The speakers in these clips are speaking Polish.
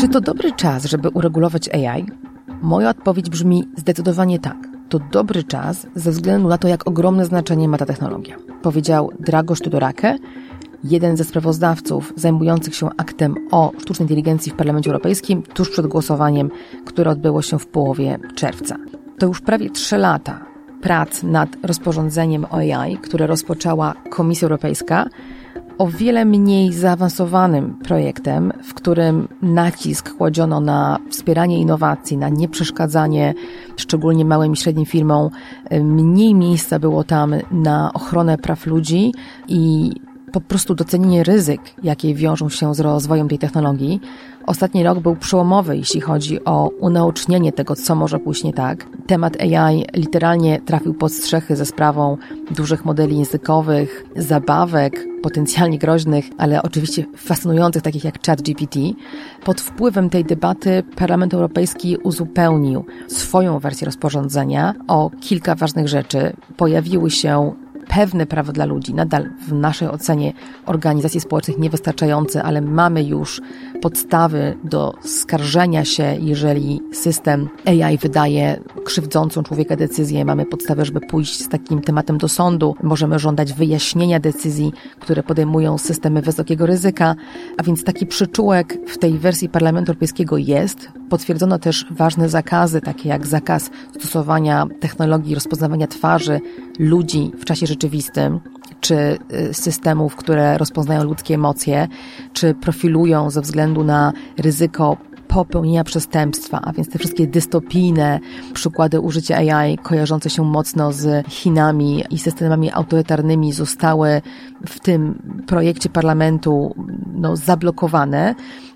Czy to dobry czas, żeby uregulować AI? Moja odpowiedź brzmi zdecydowanie tak. To dobry czas ze względu na to, jak ogromne znaczenie ma ta technologia. Powiedział Dragosz Tudorake, jeden ze sprawozdawców zajmujących się aktem o sztucznej inteligencji w Parlamencie Europejskim tuż przed głosowaniem, które odbyło się w połowie czerwca. To już prawie trzy lata prac nad rozporządzeniem o AI, które rozpoczęła Komisja Europejska, o wiele mniej zaawansowanym projektem, w którym nacisk kładziono na wspieranie innowacji, na nieprzeszkadzanie szczególnie małym i średnim firmom. Mniej miejsca było tam na ochronę praw ludzi i po prostu docenienie ryzyk, jakie wiążą się z rozwojem tej technologii. Ostatni rok był przełomowy, jeśli chodzi o unaocznienie tego, co może pójść nie tak. Temat AI literalnie trafił pod strzechy ze sprawą dużych modeli językowych, zabawek, potencjalnie groźnych, ale oczywiście fascynujących, takich jak ChatGPT. Pod wpływem tej debaty Parlament Europejski uzupełnił swoją wersję rozporządzenia o kilka ważnych rzeczy. Pojawiły się pewne prawo dla ludzi, nadal w naszej ocenie organizacji społecznych niewystarczające, ale mamy już podstawy do skarżenia się, jeżeli system AI wydaje krzywdzącą człowieka decyzję, mamy podstawę, żeby pójść z takim tematem do sądu, możemy żądać wyjaśnienia decyzji, które podejmują systemy wysokiego ryzyka, a więc taki przyczółek w tej wersji Parlamentu Europejskiego jest. Potwierdzono też ważne zakazy, takie jak zakaz stosowania technologii rozpoznawania twarzy ludzi w czasie rzeczywistym, czy y, systemów, które rozpoznają ludzkie emocje, czy profilują ze względu na ryzyko popełnienia przestępstwa, a więc te wszystkie dystopijne przykłady użycia AI kojarzące się mocno z Chinami i systemami autorytarnymi zostały w tym projekcie parlamentu no, zablokowane.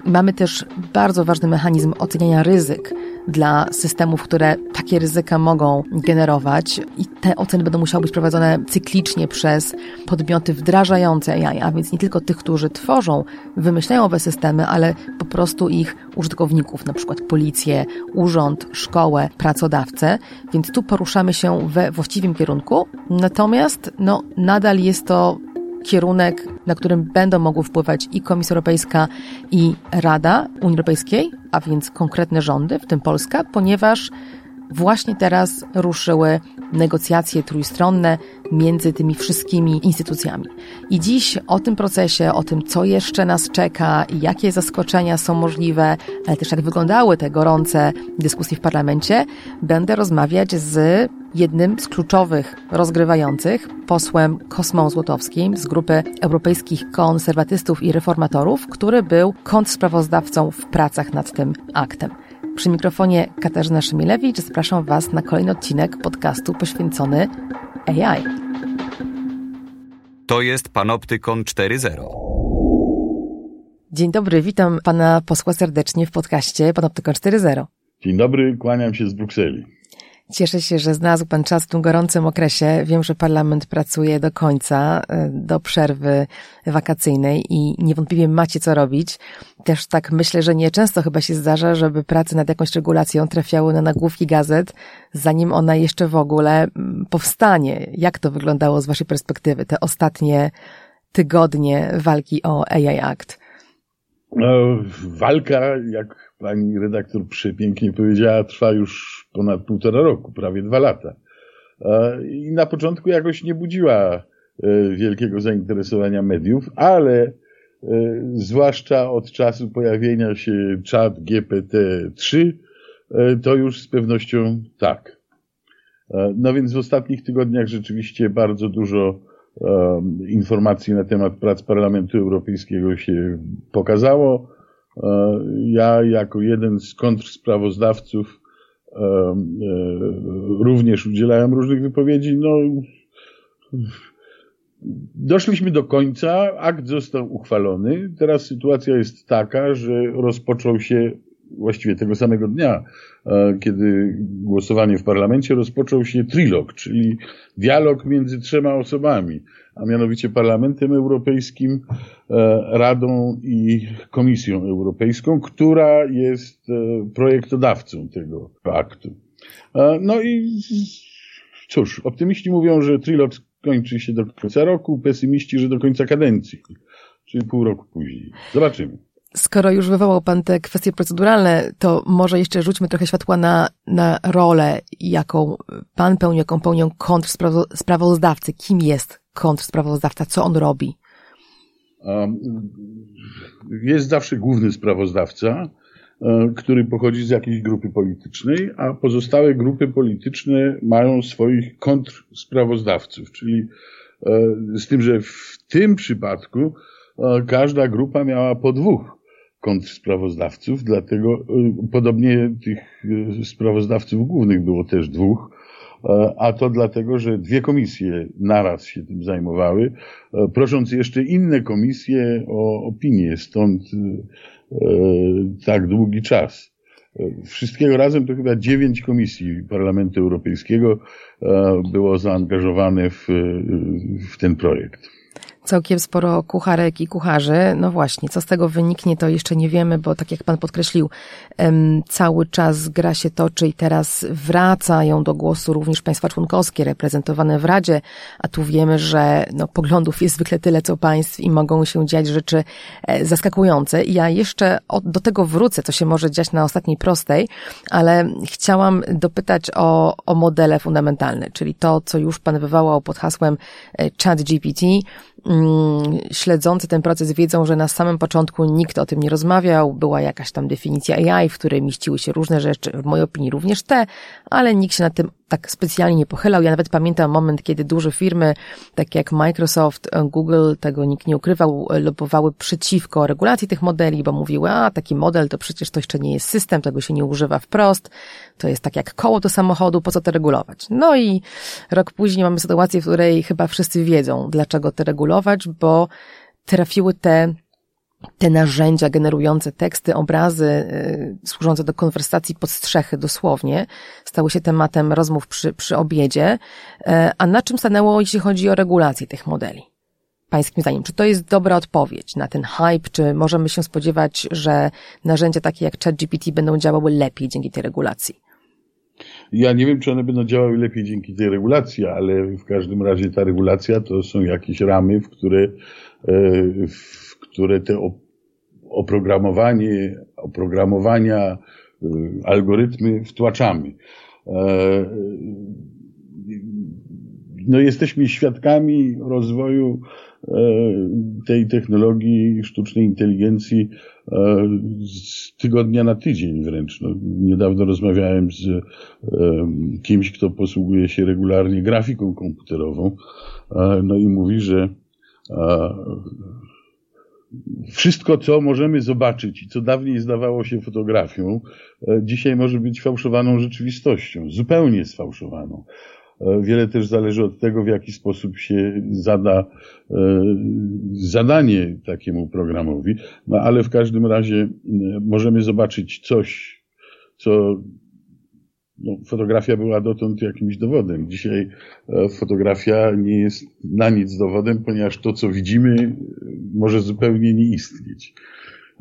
Mamy też bardzo ważny mechanizm oceniania ryzyk dla systemów, które takie ryzyka mogą generować. I te oceny będą musiały być prowadzone cyklicznie przez podmioty wdrażające AI, a więc nie tylko tych, którzy tworzą, wymyślają owe systemy, ale po prostu ich użytkowników, na przykład policję, urząd, szkołę, pracodawcę, więc tu poruszamy się we właściwym kierunku, natomiast no, nadal jest to kierunek, na którym będą mogły wpływać i Komisja Europejska, i Rada Unii Europejskiej, a więc konkretne rządy, w tym Polska, ponieważ właśnie teraz ruszyły negocjacje trójstronne między tymi wszystkimi instytucjami. I dziś o tym procesie, o tym, co jeszcze nas czeka jakie zaskoczenia są możliwe, ale też jak wyglądały te gorące dyskusje w parlamencie, będę rozmawiać z jednym z kluczowych rozgrywających, posłem Kosmą Złotowskim z grupy Europejskich Konserwatystów i Reformatorów, który był kontsprawozdawcą w pracach nad tym aktem. Przy mikrofonie Katarzyna Szymilewicz zapraszam Was na kolejny odcinek podcastu poświęcony AI. To jest Panoptykon 4.0. Dzień dobry, witam Pana posła serdecznie w podcaście Panoptykon 4.0. Dzień dobry, kłaniam się z Brukseli. Cieszę się, że znalazł Pan czas w tym gorącym okresie. Wiem, że Parlament pracuje do końca, e, do przerwy wakacyjnej i niewątpliwie macie co robić. Też tak myślę, że nieczęsto chyba się zdarza, żeby prace nad jakąś regulacją trafiały na nagłówki gazet, zanim ona jeszcze w ogóle powstanie. Jak to wyglądało z Waszej perspektywy, te ostatnie tygodnie walki o AI Act? No, walka, jak pani redaktor przepięknie powiedziała, trwa już ponad półtora roku, prawie dwa lata. E, I na początku jakoś nie budziła e, wielkiego zainteresowania mediów, ale e, zwłaszcza od czasu pojawienia się czat GPT-3, to już z pewnością tak. No więc w ostatnich tygodniach rzeczywiście bardzo dużo informacji na temat prac Parlamentu Europejskiego się pokazało. E, ja jako jeden z kontrsprawozdawców e, e, również udzielałem różnych wypowiedzi. No, doszliśmy do końca, akt został uchwalony. Teraz sytuacja jest taka, że rozpoczął się właściwie tego samego dnia, kiedy głosowanie w parlamencie rozpoczął się trilog, czyli dialog między trzema osobami a mianowicie Parlamentem Europejskim, e, Radą i Komisją Europejską, która jest e, projektodawcą tego aktu. E, no i cóż, optymiści mówią, że trilog skończy się do końca roku, pesymiści, że do końca kadencji, czyli pół roku później. Zobaczymy. Skoro już wywołał Pan te kwestie proceduralne, to może jeszcze rzućmy trochę światła na, na rolę, jaką Pan pełni, jaką pełnią kontrsprawozdawcy. Kim jest kontrsprawozdawca? Co on robi? Jest zawsze główny sprawozdawca, e, który pochodzi z jakiejś grupy politycznej, a pozostałe grupy polityczne mają swoich kontrsprawozdawców, czyli e, z tym, że w tym przypadku e, każda grupa miała po dwóch kontrsprawozdawców, dlatego podobnie tych sprawozdawców głównych było też dwóch, E, a to dlatego, że dwie komisje naraz się tym zajmowały, e, prosząc jeszcze inne komisje o opinię, stąd e, tak długi czas. Wszystkiego razem to chyba dziewięć komisji Parlamentu Europejskiego było zaangażowane w, w ten projekt całkiem sporo kucharek i kucharzy. No właśnie, co z tego wyniknie, to jeszcze nie wiemy, bo tak jak pan podkreślił, cały czas gra się toczy i teraz wracają do głosu również państwa członkowskie reprezentowane w Radzie, a tu wiemy, że no, poglądów jest zwykle tyle, co państw i mogą się dziać rzeczy e, zaskakujące. I ja jeszcze do tego wrócę, co się może dziać na ostatniej prostej, ale chciałam dopytać o, o modele fundamentalne, czyli to, co już pan wywołał pod hasłem e, chat GPT, śledzący ten proces wiedzą, że na samym początku nikt o tym nie rozmawiał, była jakaś tam definicja AI, w której mieściły się różne rzeczy, w mojej opinii również te, ale nikt się nad tym tak specjalnie nie pochylał. Ja nawet pamiętam moment, kiedy duże firmy, takie jak Microsoft, Google, tego nikt nie ukrywał, lobowały przeciwko regulacji tych modeli, bo mówiły, a taki model to przecież to jeszcze nie jest system, tego się nie używa wprost, to jest tak jak koło do samochodu, po co to regulować? No i rok później mamy sytuację, w której chyba wszyscy wiedzą, dlaczego to regulować, bo trafiły te te narzędzia generujące teksty, obrazy, y, służące do konwersacji pod strzechy dosłownie, stały się tematem rozmów przy, przy obiedzie. Y, a na czym stanęło, jeśli chodzi o regulację tych modeli? Pańskim zdaniem, czy to jest dobra odpowiedź na ten hype, czy możemy się spodziewać, że narzędzia takie jak ChatGPT będą działały lepiej dzięki tej regulacji? Ja nie wiem, czy one będą działały lepiej dzięki tej regulacji, ale w każdym razie ta regulacja to są jakieś ramy, w które, e, w które te oprogramowanie, oprogramowania, y, algorytmy wtłaczamy. E, no jesteśmy świadkami rozwoju e, tej technologii sztucznej inteligencji e, z tygodnia na tydzień wręcz. No, niedawno rozmawiałem z kimś, kto posługuje się regularnie grafiką komputerową, no i mówi, że wszystko, co możemy zobaczyć i co dawniej zdawało się fotografią, e, dzisiaj może być fałszowaną rzeczywistością, zupełnie sfałszowaną. E, wiele też zależy od tego, w jaki sposób się zada e, zadanie takiemu programowi, no ale w każdym razie możemy zobaczyć coś, co no, fotografia była dotąd jakimś dowodem. Dzisiaj e, fotografia nie jest na nic dowodem, ponieważ to, co widzimy, e, może zupełnie nie istnieć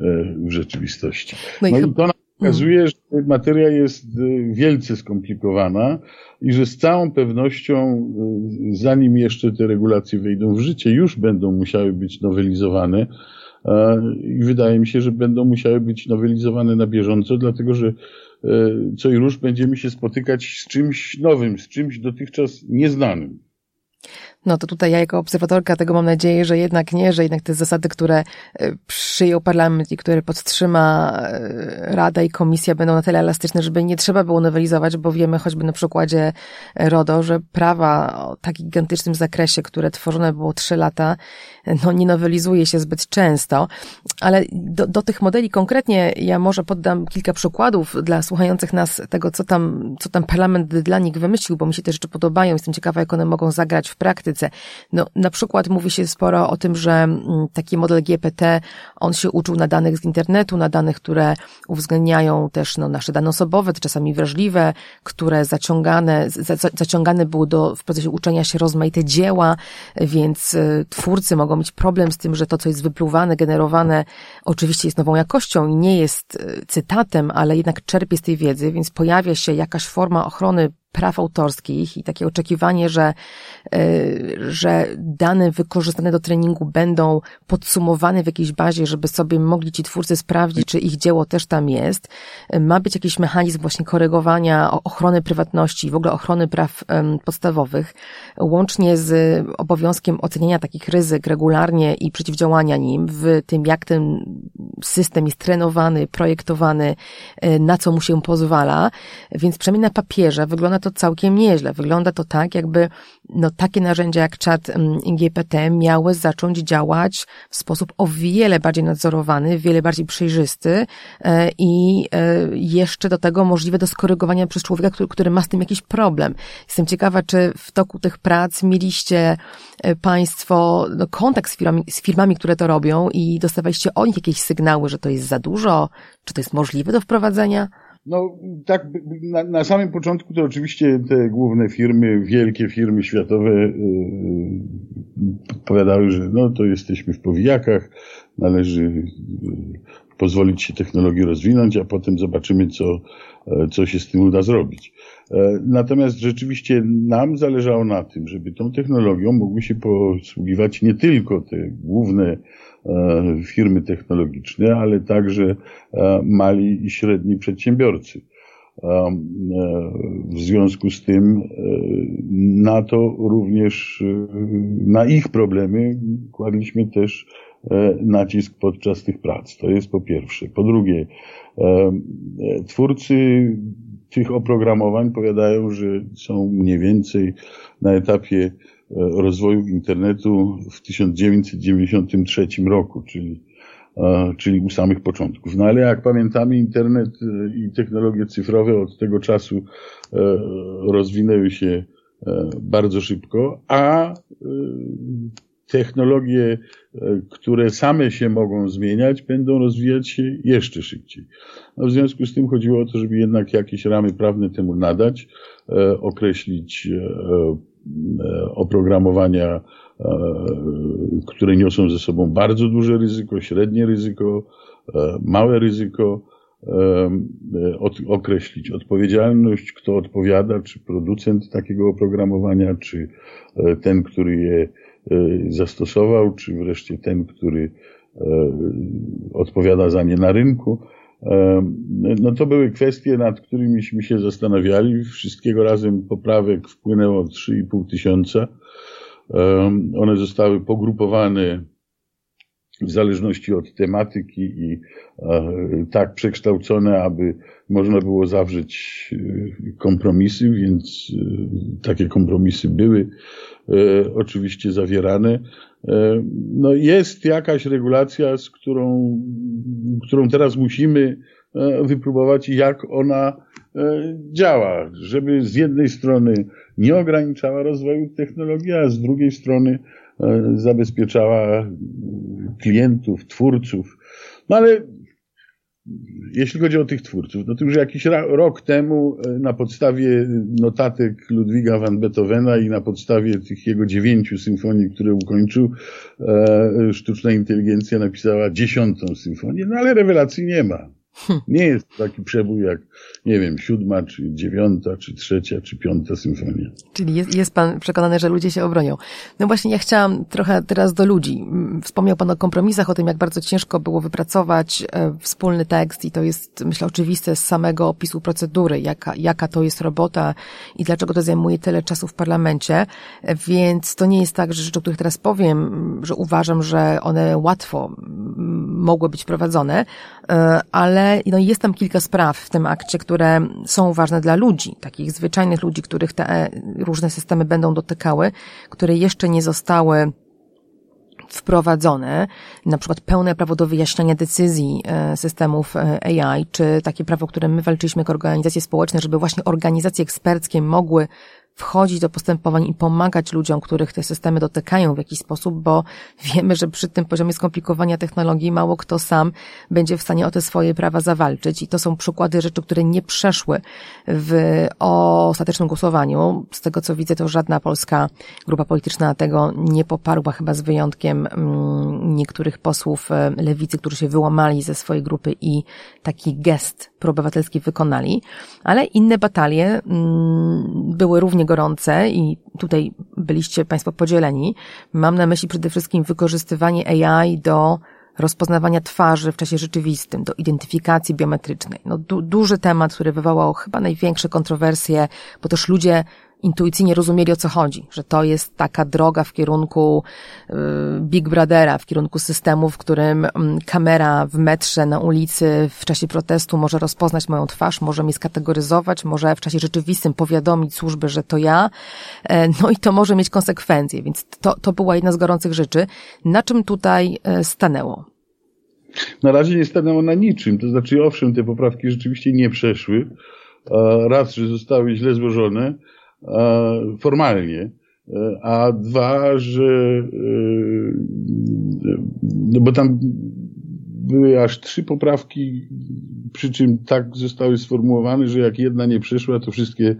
e, w rzeczywistości. No i, no to nam pokazuje, że materia jest wielce skomplikowana i że z całą pewnością, zanim jeszcze te regulacje wejdą w życie, już będą musiały być nowelizowane. I wydaje mi się, że będą musiały być nowelizowane na bieżąco, dlatego że co i róż będziemy się spotykać z czymś nowym, z czymś dotychczas nieznanym. No to tutaj ja jako obserwatorka tego mam nadzieję, że jednak nie, że jednak te zasady, które e, przyjął parlament i które podtrzyma e, Rada i Komisja będą na tyle elastyczne, żeby nie trzeba było nowelizować, bo wiemy choćby na przykładzie RODO, że prawa o tak gigantycznym zakresie, które tworzone było trzy lata, no nie nowelizuje się zbyt często. Ale do, do tych modeli konkretnie ja może poddam kilka przykładów dla słuchających nas tego, co tam, co tam parlament dla nich wymyślił, bo mi się te rzeczy podobają. Jestem ciekawa, jak one mogą zagrać w praktyce praktyce. No, na przykład mówi się sporo o tym, że mm, taki model GPT, on się uczył na danych z internetu, na danych, które uwzględniają też no, nasze dane osobowe, czasami wrażliwe, które zaciągane, za, zaciągane były do, w procesie uczenia się rozmaite dzieła, więc y, twórcy mogą mieć problem z tym, że to, co jest wypluwane, generowane, oczywiście jest nową jakością i nie jest y, cytatem, ale jednak czerpie z tej wiedzy, więc pojawia się jakaś forma ochrony praw autorskich i takie oczekiwanie, że, że dane wykorzystane do treningu będą podsumowane w jakiejś bazie, żeby sobie mogli ci twórcy sprawdzić, czy ich dzieło też tam jest. Ma być jakiś mechanizm właśnie korygowania ochrony prywatności, w ogóle ochrony praw podstawowych, łącznie z obowiązkiem oceniania takich ryzyk regularnie i przeciwdziałania nim w tym, jak ten system jest trenowany, projektowany, na co mu się pozwala. Więc przynajmniej na papierze wygląda to całkiem nieźle. Wygląda to tak, jakby no, takie narzędzia jak czat GPT miały zacząć działać w sposób o wiele bardziej nadzorowany, wiele bardziej przejrzysty e, i e, jeszcze do tego możliwe do skorygowania przez człowieka, który, który ma z tym jakiś problem. Jestem ciekawa, czy w toku tych prac mieliście e, Państwo no, kontakt z firmami, z firmami, które to robią i dostawaliście od nich jakieś sygnały, że to jest za dużo, czy to jest możliwe do wprowadzenia? No tak, na, na, samym początku to oczywiście te główne firmy, wielkie firmy światowe yy, powiadały, że no to jesteśmy w powijakach, należy yy, pozwolić się technologii rozwinąć, a potem zobaczymy, co, yy, co się z tym uda zrobić. Natomiast rzeczywiście nam zależało na tym, żeby tą technologią mogły się posługiwać nie tylko te główne E, firmy technologiczne, ale także e, mali i średni przedsiębiorcy. E, w związku z tym na to również, na ich problemy kładliśmy też nacisk podczas tych prac. To jest po pierwsze. Po drugie, twórcy tych oprogramowań powiadają, że są mniej więcej na etapie E, rozwoju internetu w 1993 roku, czyli, e, czyli u samych początków. No ale jak pamiętamy, internet e, i technologie cyfrowe od tego czasu rozwinęły się bardzo szybko, a technologie, które same się mogą zmieniać, będą rozwijać się jeszcze szybciej. No w związku z tym chodziło o to, żeby jednak jakieś ramy prawne temu nadać, określić E, oprogramowania, e, które niosą ze sobą bardzo duże ryzyko, średnie ryzyko, e, małe ryzyko, określić odpowiedzialność, kto odpowiada, czy producent takiego oprogramowania, czy ten, który je zastosował, czy wreszcie ten, który odpowiada za nie na rynku. No to były kwestie, nad którymiśmy się zastanawiali. Wszystkiego razem poprawek wpłynęło 3,5 tysiąca. One zostały pogrupowane w zależności od tematyki i e, tak przekształcone, aby można było zawrzeć e, kompromisy, więc e, takie kompromisy były oczywiście zawierane. No jest jakaś regulacja, z którą, którą teraz musimy wypróbować, jak ona działa, żeby z jednej strony nie ograniczała rozwoju technologii, a z drugiej strony zabezpieczała klientów, twórców. No ale jeśli chodzi o tych twórców, no to już jakiś rok temu e, na podstawie notatek Ludwiga van Beethovena i na podstawie tych jego dziewięciu symfonii, które ukończył, e, sztuczna inteligencja napisała dziesiątą symfonię, no ale rewelacji nie ma. Hm. Nie jest taki przebój jak, nie wiem, siódma, czy dziewiąta, czy trzecia, czy piąta symfonia. Czyli jest, jest pan przekonany, że ludzie się obronią. No właśnie, ja chciałam trochę teraz do ludzi. Wspomniał pan o kompromisach, o tym, jak bardzo ciężko było wypracować e, wspólny tekst i to jest, myślę, oczywiste z samego opisu procedury, jaka, jaka to jest robota i dlaczego to zajmuje tyle czasu w parlamencie. Więc to nie jest tak, że rzeczy, o których teraz powiem, że uważam, że one łatwo mogły być prowadzone, e, ale no jest tam kilka spraw w tym akcie, które są ważne dla ludzi, takich zwyczajnych ludzi, których te różne systemy będą dotykały, które jeszcze nie zostały wprowadzone, na przykład pełne prawo do wyjaśniania decyzji e, systemów e, AI, czy takie prawo, które my walczyliśmy jako organizacje społeczne, żeby właśnie organizacje eksperckie mogły wchodzić do postępowań i pomagać ludziom, których te systemy dotykają w jakiś sposób, bo wiemy, że przy tym poziomie skomplikowania technologii mało kto sam będzie w stanie o te swoje prawa zawalczyć. I to są przykłady rzeczy, które nie przeszły w ostatecznym głosowaniu. Z tego co widzę, to żadna polska grupa polityczna tego nie poparła, chyba z wyjątkiem mm, niektórych posłów e, lewicy, którzy się wyłamali ze swojej grupy i taki gest proobywatelski wykonali. Ale inne batalie mm, były równie gorące i tutaj byliście Państwo podzieleni. Mam na myśli przede wszystkim wykorzystywanie AI do rozpoznawania twarzy w czasie rzeczywistym, do identyfikacji biometrycznej. No, du duży temat, który wywołał chyba największe kontrowersje, bo też ludzie intuicyjnie rozumieli o co chodzi, że to jest taka droga w kierunku y, Big Brothera, w kierunku systemu, w którym mm, kamera w metrze, na ulicy w czasie protestu może rozpoznać moją twarz, może mnie skategoryzować, może w czasie rzeczywistym powiadomić służby, że to ja, e, no i to może mieć konsekwencje, więc to, to była jedna z gorących rzeczy. Na czym tutaj e, stanęło? Na razie nie stanęło na niczym, to znaczy owszem, te poprawki rzeczywiście nie przeszły, raz, że zostały źle złożone, formalnie, a dwa, że no bo tam były aż trzy poprawki, przy czym tak zostały sformułowane, że jak jedna nie przyszła, to wszystkie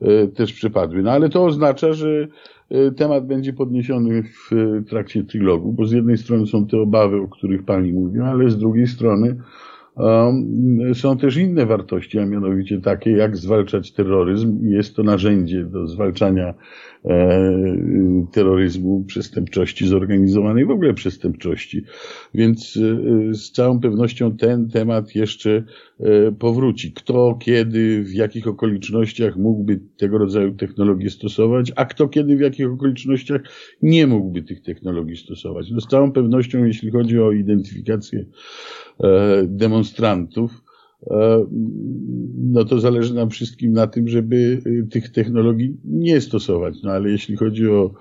e, też przepadły. No ale to oznacza, że e, temat będzie podniesiony w trakcie trilogu, bo z jednej strony są te obawy, o których pani mówiła, ale z drugiej strony są też inne wartości, a mianowicie takie, jak zwalczać terroryzm. Jest to narzędzie do zwalczania e, terroryzmu, przestępczości zorganizowanej, w ogóle przestępczości. Więc e, z całą pewnością ten temat jeszcze e, powróci. Kto, kiedy, w jakich okolicznościach mógłby tego rodzaju technologie stosować, a kto, kiedy, w jakich okolicznościach nie mógłby tych technologii stosować. No z całą pewnością, jeśli chodzi o identyfikację E, demonstrantów, e, no to zależy nam wszystkim na tym, żeby e, tych technologii nie stosować. No ale jeśli chodzi o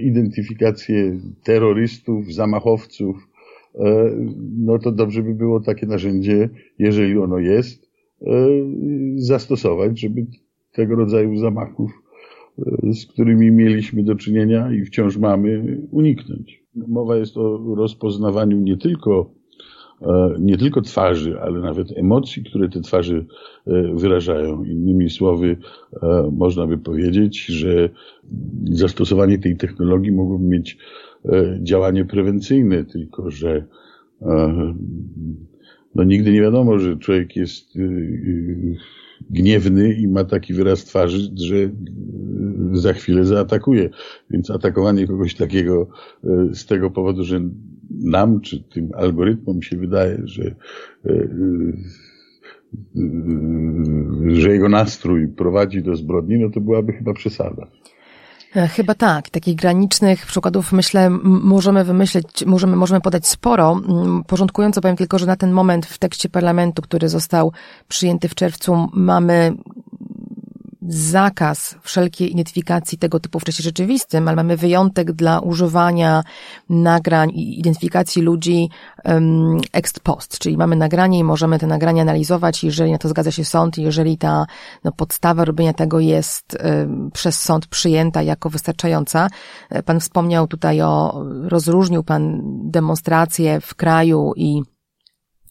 identyfikację terrorystów, zamachowców, no to dobrze by było takie narzędzie, jeżeli ono jest, zastosować, żeby tego rodzaju zamachów, z którymi mieliśmy do czynienia i wciąż mamy, uniknąć. Mowa jest o rozpoznawaniu nie tylko E, nie tylko twarzy, ale nawet emocji, które te twarze wyrażają. Innymi słowy, e, można by powiedzieć, że zastosowanie tej technologii mogłoby mieć e, działanie prewencyjne, tylko że no nigdy nie wiadomo, że człowiek jest gniewny i ma taki wyraz twarzy, że za chwilę zaatakuje. Więc atakowanie kogoś takiego z tego powodu, że nam, czy tym algorytmom się wydaje, że, e, e, że jego nastrój prowadzi do zbrodni, no to byłaby chyba przesada. E, chyba tak. Takich granicznych przykładów, myślę, możemy wymyśleć, możemy, możemy podać sporo. Porządkująco powiem tylko, że na ten moment w tekście parlamentu, który został przyjęty w czerwcu, mamy zakaz wszelkiej identyfikacji tego typu w czasie rzeczywistym, ale mamy wyjątek dla używania nagrań i identyfikacji ludzi um, ex post, czyli mamy nagranie i możemy te nagrania analizować, jeżeli na to zgadza się sąd, jeżeli ta no, podstawa robienia tego jest um, przez sąd przyjęta jako wystarczająca. Pan wspomniał tutaj o, rozróżnił Pan demonstracje w kraju i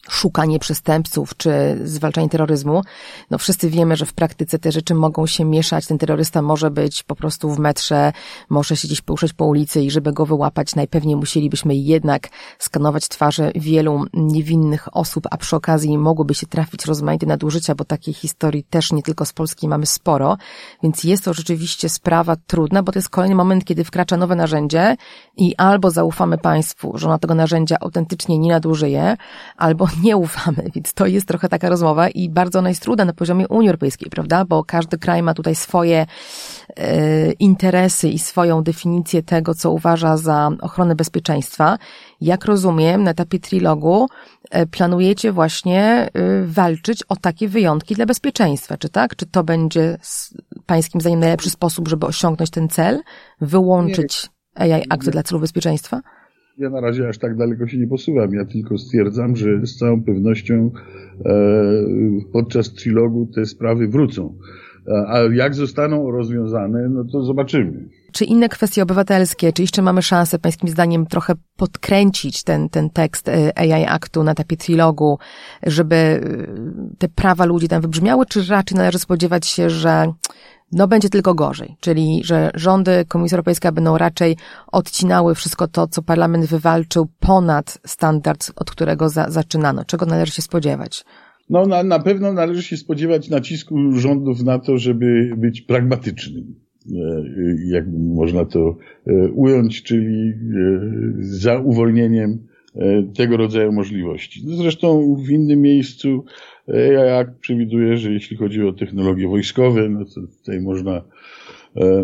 szukanie przestępców czy zwalczanie terroryzmu. No wszyscy wiemy, że w praktyce te rzeczy mogą się mieszać. Ten terrorysta może być po prostu w metrze, może się gdzieś poruszać po ulicy i żeby go wyłapać, najpewniej musielibyśmy jednak skanować twarze wielu niewinnych osób, a przy okazji mogłyby się trafić rozmaite nadużycia, bo takiej historii też nie tylko z Polski mamy sporo. Więc jest to rzeczywiście sprawa trudna, bo to jest kolejny moment, kiedy wkracza nowe narzędzie i albo zaufamy państwu, że ona tego narzędzia autentycznie nie nadużyje, albo nie ufamy, więc to jest trochę taka rozmowa i bardzo ona jest trudna na poziomie Unii Europejskiej, prawda? Bo każdy kraj ma tutaj swoje e, interesy i swoją definicję tego, co uważa za ochronę bezpieczeństwa. Jak rozumiem, na etapie trilogu e, planujecie właśnie e, walczyć o takie wyjątki dla bezpieczeństwa, czy tak? Czy to będzie pańskim zdaniem najlepszy sposób, żeby osiągnąć ten cel? Wyłączyć AI akty dla celów bezpieczeństwa? Ja na razie aż tak daleko się nie posuwam. Ja tylko stwierdzam, że z całą pewnością e, podczas trilogu te sprawy wrócą. A jak zostaną rozwiązane, no to zobaczymy. Czy inne kwestie obywatelskie, czy jeszcze mamy szansę, pańskim zdaniem, trochę podkręcić ten, ten tekst y, AI Aktu na etapie trilogu, żeby y, te prawa ludzi tam wybrzmiały, czy raczej należy spodziewać się, że no będzie tylko gorzej, czyli że rządy Komisji Europejskiej będą raczej odcinały wszystko to, co parlament wywalczył ponad standard, od którego za, zaczynano. Czego należy się spodziewać? No na, na pewno należy się spodziewać nacisku rządów na to, żeby być pragmatycznym. E, jak można to e, ująć, czyli e, za uwolnieniem tego rodzaju możliwości. No zresztą w innym miejscu jak przewiduje, że jeśli chodzi o technologie wojskowe, no to tutaj można,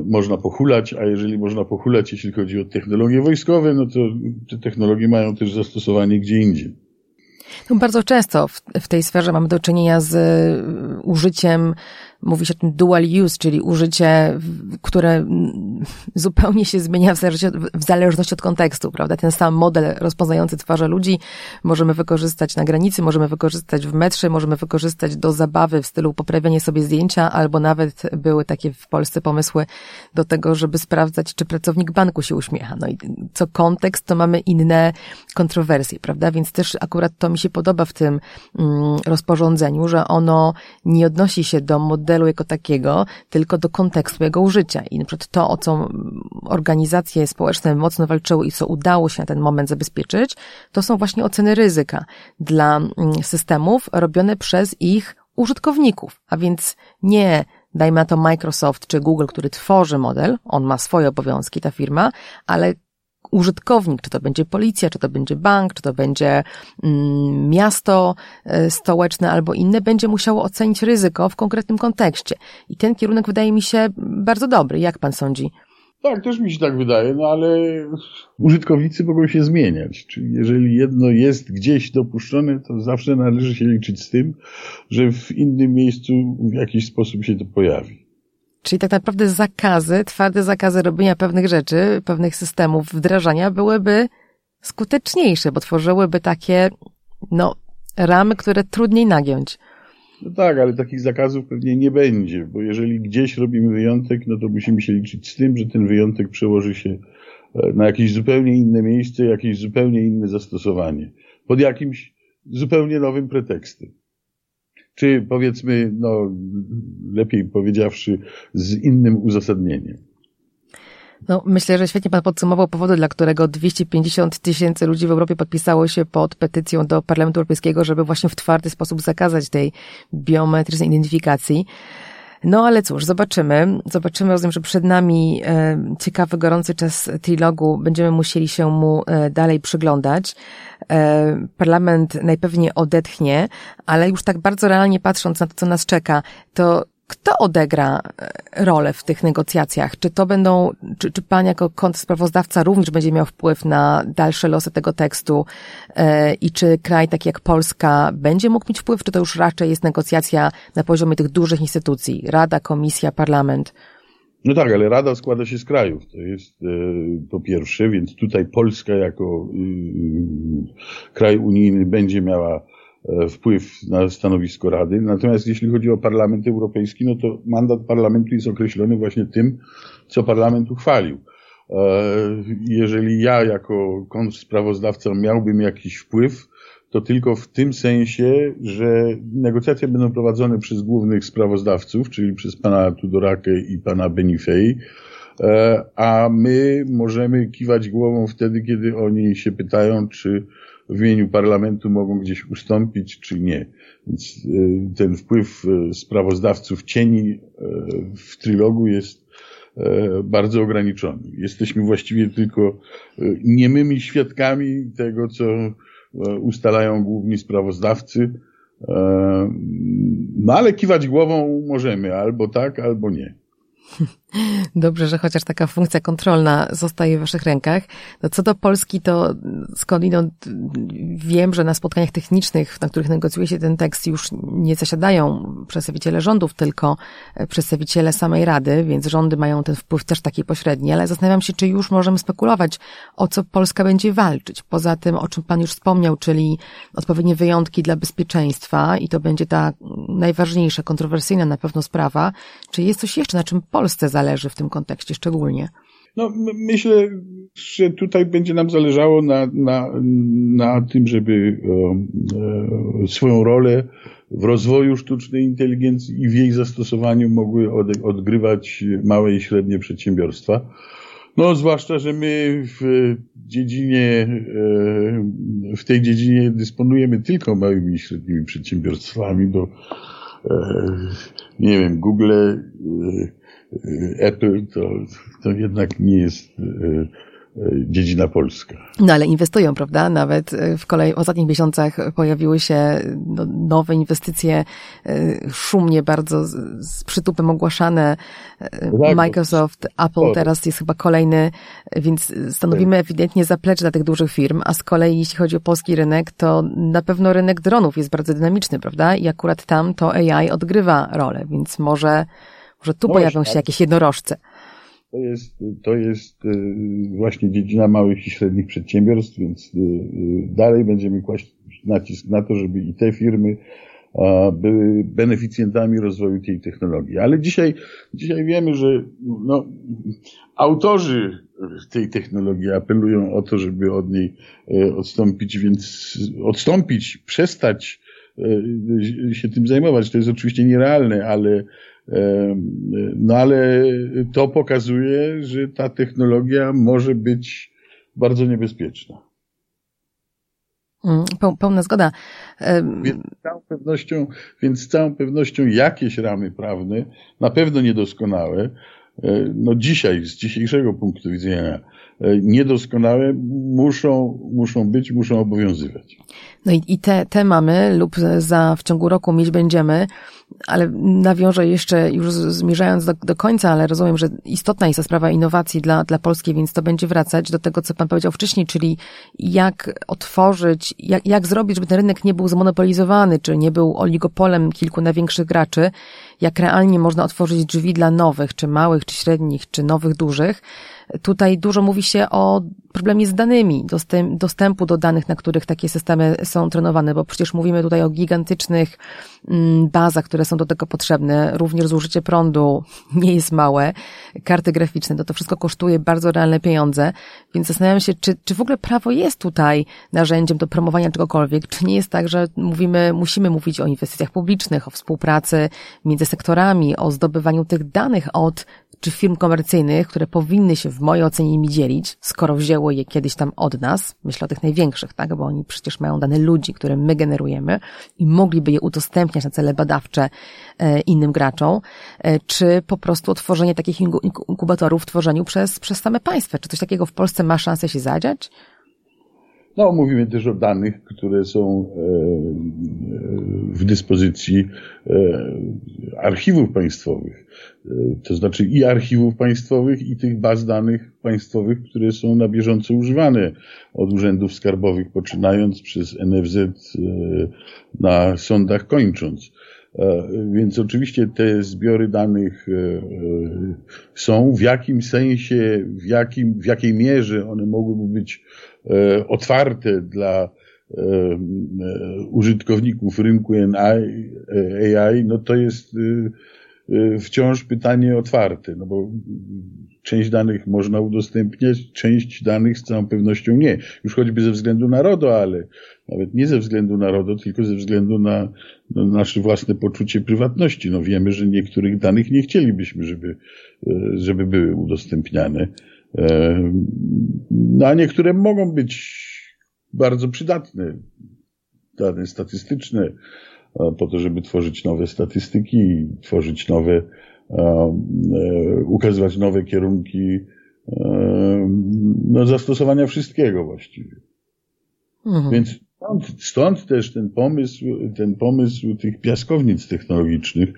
można pochulać, a jeżeli można pochulać, jeśli chodzi o technologie wojskowe, no to te technologie mają też zastosowanie gdzie indziej. No bardzo często w, w tej sferze mamy do czynienia z użyciem mówi się o tym dual use, czyli użycie, które zupełnie się zmienia w zależności, od, w zależności od kontekstu, prawda? Ten sam model rozpoznający twarze ludzi możemy wykorzystać na granicy, możemy wykorzystać w metrze, możemy wykorzystać do zabawy w stylu poprawiania sobie zdjęcia, albo nawet były takie w Polsce pomysły do tego, żeby sprawdzać, czy pracownik banku się uśmiecha. No i co kontekst, to mamy inne kontrowersje, prawda? Więc też akurat to mi się podoba w tym mm, rozporządzeniu, że ono nie odnosi się do modelu modelu jako takiego, tylko do kontekstu jego użycia. I na przykład to, o co organizacje społeczne mocno walczyły i co udało się na ten moment zabezpieczyć, to są właśnie oceny ryzyka dla mm, systemów robione przez ich użytkowników, a więc nie dajmy na to Microsoft czy Google, który tworzy model, on ma swoje obowiązki, ta firma, ale użytkownik, czy to będzie policja, czy to będzie bank, czy to będzie mm, miasto e, stołeczne albo inne, będzie musiało ocenić ryzyko w konkretnym kontekście. I ten kierunek wydaje mi się bardzo dobry. Jak pan sądzi? Tak, też mi się tak wydaje, no ale użytkownicy mogą się zmieniać. Czyli jeżeli jedno jest gdzieś dopuszczone, to zawsze należy się liczyć z tym, że w innym miejscu w jakiś sposób się to pojawi. Czyli tak naprawdę zakazy, twarde zakazy robienia pewnych rzeczy, pewnych systemów wdrażania byłyby skuteczniejsze, bo tworzyłyby takie, no, ramy, które trudniej nagiąć. No tak, ale takich zakazów pewnie nie będzie, bo jeżeli gdzieś robimy wyjątek, no to musimy się liczyć z tym, że ten wyjątek przełoży się e, na jakieś zupełnie inne miejsce, jakieś zupełnie inne zastosowanie, pod jakimś zupełnie nowym pretekstem czy powiedzmy, no, lepiej powiedziawszy, z innym uzasadnieniem. No, myślę, że świetnie Pan podsumował powody, dla którego 250 tysięcy ludzi w Europie podpisało się pod petycją do Parlamentu Europejskiego, żeby właśnie w twardy sposób zakazać tej biometrycznej identyfikacji. No ale cóż, zobaczymy. Zobaczymy, rozumiem, że przed nami e, ciekawy, gorący czas trilogu. Będziemy musieli się mu e, dalej przyglądać. E, parlament najpewniej odetchnie, ale już tak bardzo realnie patrząc na to, co nas czeka, to kto odegra e, rolę w tych negocjacjach? Czy to będą, czy, czy pan jako kontrasprawozdawca również będzie miał wpływ na dalsze losy tego tekstu e, i czy kraj taki jak Polska będzie mógł mieć wpływ, czy to już raczej jest negocjacja na poziomie tych dużych instytucji, Rada, Komisja, Parlament? No tak, ale Rada składa się z krajów, to jest e, po pierwsze, więc tutaj Polska jako y, y, kraj unijny będzie miała E, wpływ na stanowisko Rady. Natomiast jeśli chodzi o Parlament Europejski, no to mandat Parlamentu jest określony właśnie tym, co Parlament uchwalił. E, jeżeli ja jako kontrsprawozdawca miałbym jakiś wpływ, to tylko w tym sensie, że negocjacje będą prowadzone przez głównych sprawozdawców, czyli przez pana Tudorakę i pana Benifei, e, a my możemy kiwać głową wtedy, kiedy oni się pytają, czy w imieniu parlamentu mogą gdzieś ustąpić, czy nie. Więc y, ten wpływ y, sprawozdawców cieni y, w trilogu jest bardzo ograniczony. Jesteśmy właściwie tylko niemymi świadkami tego, co ustalają główni sprawozdawcy. No ale kiwać głową możemy, albo tak, albo nie. Dobrze, że chociaż taka funkcja kontrolna zostaje w Waszych rękach. No co do Polski, to skądinąd wiem, że na spotkaniach technicznych, na których negocjuje się ten tekst, już nie zasiadają przedstawiciele rządów, tylko przedstawiciele samej Rady, więc rządy mają ten wpływ też taki pośredni, ale zastanawiam się, czy już możemy spekulować, o co Polska będzie walczyć. Poza tym, o czym Pan już wspomniał, czyli odpowiednie wyjątki dla bezpieczeństwa i to będzie ta najważniejsza, kontrowersyjna na pewno sprawa. Czy jest coś jeszcze, na czym Polsce zależy w tym kontekście szczególnie? No, myślę, że tutaj będzie nam zależało na, na, na tym, żeby e, e, swoją rolę w rozwoju sztucznej inteligencji i w jej zastosowaniu mogły od, odgrywać małe i średnie przedsiębiorstwa. No, zwłaszcza, że my w dziedzinie, e, w tej dziedzinie dysponujemy tylko małymi i średnimi przedsiębiorstwami, bo nie wiem, Google Apple to, to jednak nie jest e, e, dziedzina polska. No ale inwestują, prawda? Nawet w kolei w ostatnich miesiącach pojawiły się no, nowe inwestycje szumnie bardzo z, z przytupem ogłaszane. Tak, Microsoft, Apple teraz jest chyba kolejny, więc stanowimy tak. ewidentnie zaplecze dla tych dużych firm, a z kolei jeśli chodzi o polski rynek, to na pewno rynek dronów jest bardzo dynamiczny, prawda? I akurat tam to AI odgrywa rolę, więc może może tu no pojawią się jakieś jednorożce. To jest, to jest y, właśnie dziedzina małych i średnich przedsiębiorstw, więc y, y, dalej będziemy kłaść nacisk na to, żeby i te firmy były beneficjentami rozwoju tej technologii. Ale dzisiaj, dzisiaj wiemy, że no, autorzy tej technologii apelują o to, żeby od niej odstąpić, więc odstąpić, przestać się tym zajmować. To jest oczywiście nierealne, ale no ale to pokazuje, że ta technologia może być bardzo niebezpieczna. Mm, pełna zgoda. Więc z, całą pewnością, więc z całą pewnością jakieś ramy prawne, na pewno niedoskonałe, no dzisiaj, z dzisiejszego punktu widzenia, e, niedoskonałe muszą, muszą być, muszą obowiązywać. No i, i te, te mamy lub za w ciągu roku mieć będziemy ale nawiążę jeszcze, już zmierzając do, do końca, ale rozumiem, że istotna jest ta sprawa innowacji dla, dla Polski, więc to będzie wracać do tego, co Pan powiedział wcześniej, czyli jak otworzyć, jak, jak zrobić, żeby ten rynek nie był zmonopolizowany, czy nie był oligopolem kilku największych graczy, jak realnie można otworzyć drzwi dla nowych, czy małych, czy średnich, czy nowych, dużych. Tutaj dużo mówi się o problemie z danymi, dostępu do danych, na których takie systemy są trenowane, bo przecież mówimy tutaj o gigantycznych mm, bazach, które są do tego potrzebne. Również zużycie prądu nie jest małe. Karty graficzne, to to wszystko kosztuje bardzo realne pieniądze, więc zastanawiam się, czy, czy w ogóle prawo jest tutaj narzędziem do promowania czegokolwiek, czy nie jest tak, że mówimy, musimy mówić o inwestycjach publicznych, o współpracy między sektorami, o zdobywaniu tych danych od czy firm komercyjnych, które powinny się w mojej ocenie nimi dzielić, skoro wzięło je kiedyś tam od nas, myślę o tych największych, tak, bo oni przecież mają dane ludzi, które my generujemy i mogliby je udostępniać na cele badawcze e, innym graczom, e, czy po prostu otworzenie takich inkubatorów w tworzeniu przez, przez same państwa. Czy coś takiego w Polsce ma szansę się zadziać? No, mówimy też o danych, które są e, w dyspozycji archiwów państwowych. To znaczy i archiwów państwowych, i tych baz danych państwowych, które są na bieżąco używane od urzędów skarbowych, poczynając przez NFZ e, na sądach kończąc. E, więc oczywiście te zbiory danych e, są, w jakim sensie, w, jakim, w jakiej mierze one mogłyby być otwarte dla użytkowników rynku AI, no to jest Y, wciąż pytanie otwarte, no bo część danych można udostępniać, część danych z całą pewnością nie. Już choćby ze względu na RODO, ale nawet nie ze względu na RODO, tylko ze względu na, na nasze własne poczucie prywatności. No wiemy, że niektórych danych nie chcielibyśmy, żeby, y, żeby były udostępniane. E, no a niektóre mogą być bardzo przydatne. Dane statystyczne, po to, żeby tworzyć nowe statystyki, tworzyć nowe, e, ukazywać nowe kierunki no, zastosowania wszystkiego właściwie. Mhm. Więc stąd, stąd też ten pomysł, ten pomysł tych piaskownic technologicznych,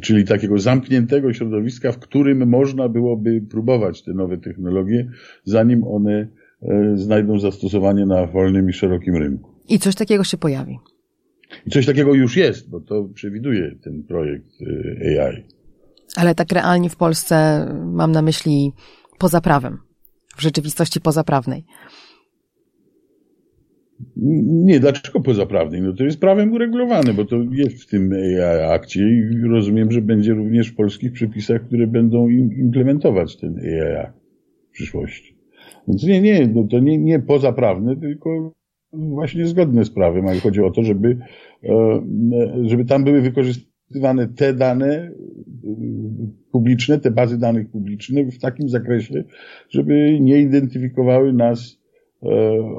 czyli takiego zamkniętego środowiska, w którym można byłoby próbować te nowe technologie, zanim one znajdą zastosowanie na wolnym i szerokim rynku. I coś takiego się pojawi. I coś takiego już jest, bo to przewiduje ten projekt AI. Ale tak realnie w Polsce mam na myśli poza prawem, w rzeczywistości pozaprawnej. Nie, dlaczego pozaprawnej? No to jest prawem uregulowane, bo to jest w tym akcie i rozumiem, że będzie również w polskich przepisach, które będą implementować ten AI w przyszłości. Więc nie, nie, no to nie, nie pozaprawne, tylko właśnie zgodne z prawem, ale chodzi o to, żeby, e, żeby tam były wykorzystywane te dane publiczne, te bazy danych publiczne w takim zakresie, żeby nie identyfikowały nas E,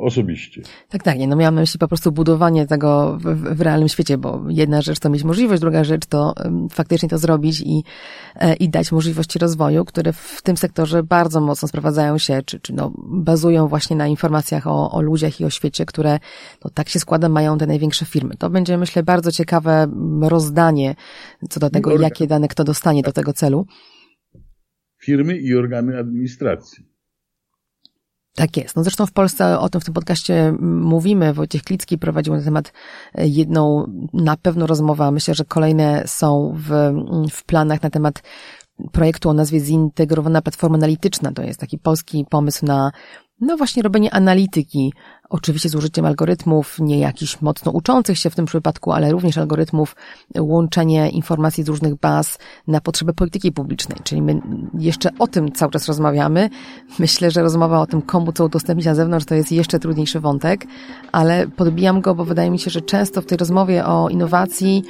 osobiście. Tak, tak. Nie, no miałam na myśli po prostu budowanie tego w, w, realnym świecie, bo jedna rzecz to mieć możliwość, druga rzecz to faktycznie to zrobić i, e, i dać możliwości rozwoju, które w tym sektorze bardzo mocno sprowadzają się, czy, czy no, bazują właśnie na informacjach o, o ludziach i o świecie, które no, tak się składa, mają te największe firmy. To będzie, myślę, bardzo ciekawe rozdanie co do tego, jakie dane kto dostanie do tego celu. Firmy i organy administracji. Tak jest. No zresztą w Polsce o tym w tym podcaście mówimy. Wojciech Klicki prowadził na temat e, jedną na pewno rozmowę, myślę, że kolejne są w, w planach na temat projektu o nazwie Zintegrowana Platforma Analityczna. To jest taki polski pomysł na no właśnie robienie analityki Oczywiście z użyciem algorytmów, nie jakichś mocno uczących się w tym przypadku, ale również algorytmów, łączenie informacji z różnych baz na potrzeby polityki publicznej. Czyli my jeszcze o tym cały czas rozmawiamy. Myślę, że rozmowa o tym, komu co udostępnić na zewnątrz, to jest jeszcze trudniejszy wątek, ale podbijam go, bo wydaje mi się, że często w tej rozmowie o innowacji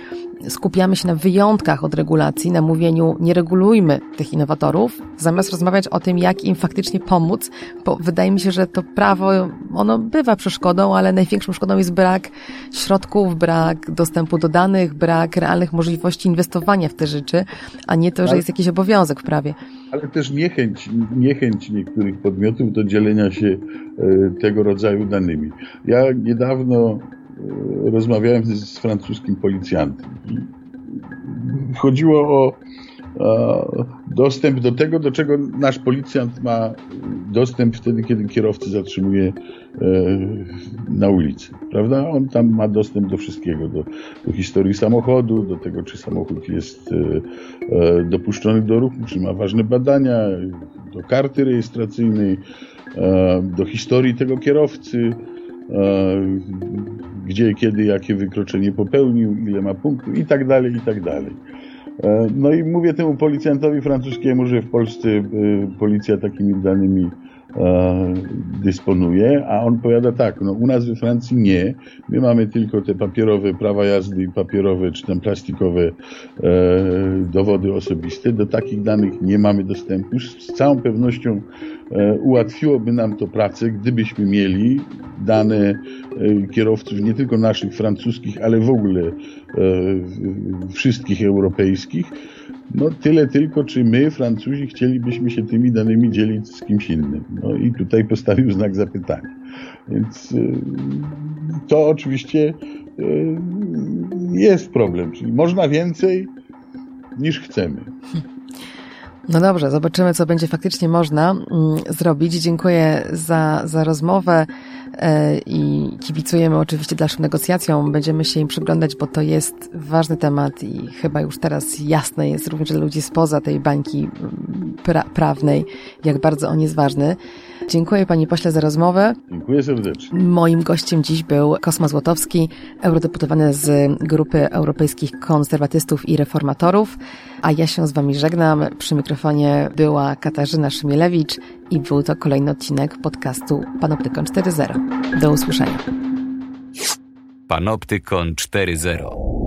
skupiamy się na wyjątkach od regulacji, na mówieniu nie regulujmy tych innowatorów, zamiast rozmawiać o tym, jak im faktycznie pomóc, bo wydaje mi się, że to prawo, ono bywa przeszkodą, ale największą szkodą jest brak środków, brak dostępu do danych, brak realnych możliwości inwestowania w te rzeczy, a nie to, że jest jakiś obowiązek w prawie. Ale też niechęć, niechęć niektórych podmiotów do dzielenia się e, tego rodzaju danymi. Ja niedawno e, rozmawiałem z francuskim policjantem. Chodziło o dostęp do tego, do czego nasz policjant ma dostęp wtedy, kiedy kierowcy zatrzymuje e, na ulicy, prawda? On tam ma dostęp do wszystkiego, do, do historii samochodu, do tego, czy samochód jest e, e, dopuszczony do ruchu, czy ma ważne badania, do karty rejestracyjnej, do historii tego kierowcy, gdzie, kiedy, jakie wykroczenie popełnił, ile ma punktów i tak dalej, i tak dalej. E, no i mówię temu policjantowi francuskiemu, że w Polsce e, policja takimi danymi dysponuje, a on powiada tak, no u nas we Francji nie, my mamy tylko te papierowe prawa jazdy papierowe czy tam plastikowe e, dowody osobiste, do takich danych nie mamy dostępu, z całą pewnością e, ułatwiłoby nam to pracę, gdybyśmy mieli dane e, kierowców nie tylko naszych francuskich, ale w ogóle wszystkich europejskich, no tyle tylko, czy my, Francuzi, chcielibyśmy się tymi danymi dzielić z kimś innym. No i tutaj postawił znak zapytania. Więc y, to oczywiście y, jest problem, czyli można więcej niż chcemy. No dobrze, zobaczymy, co będzie faktycznie można mm, zrobić. Dziękuję za, za rozmowę e, i kibicujemy oczywiście dalszym negocjacjom. Będziemy się im przyglądać, bo to jest ważny temat i chyba już teraz jasne jest również dla ludzi spoza tej bańki mm, pra prawnej, jak bardzo on jest ważny. Dziękuję Panie Pośle za rozmowę. Dziękuję serdecznie. Moim gościem dziś był Kosma Złotowski, eurodeputowany z Grupy Europejskich Konserwatystów i Reformatorów, a ja się z Wami żegnam. Przy mikrofonie była Katarzyna Szymielewicz i był to kolejny odcinek podcastu Panoptykon 4.0. Do usłyszenia. Panoptykon 4.0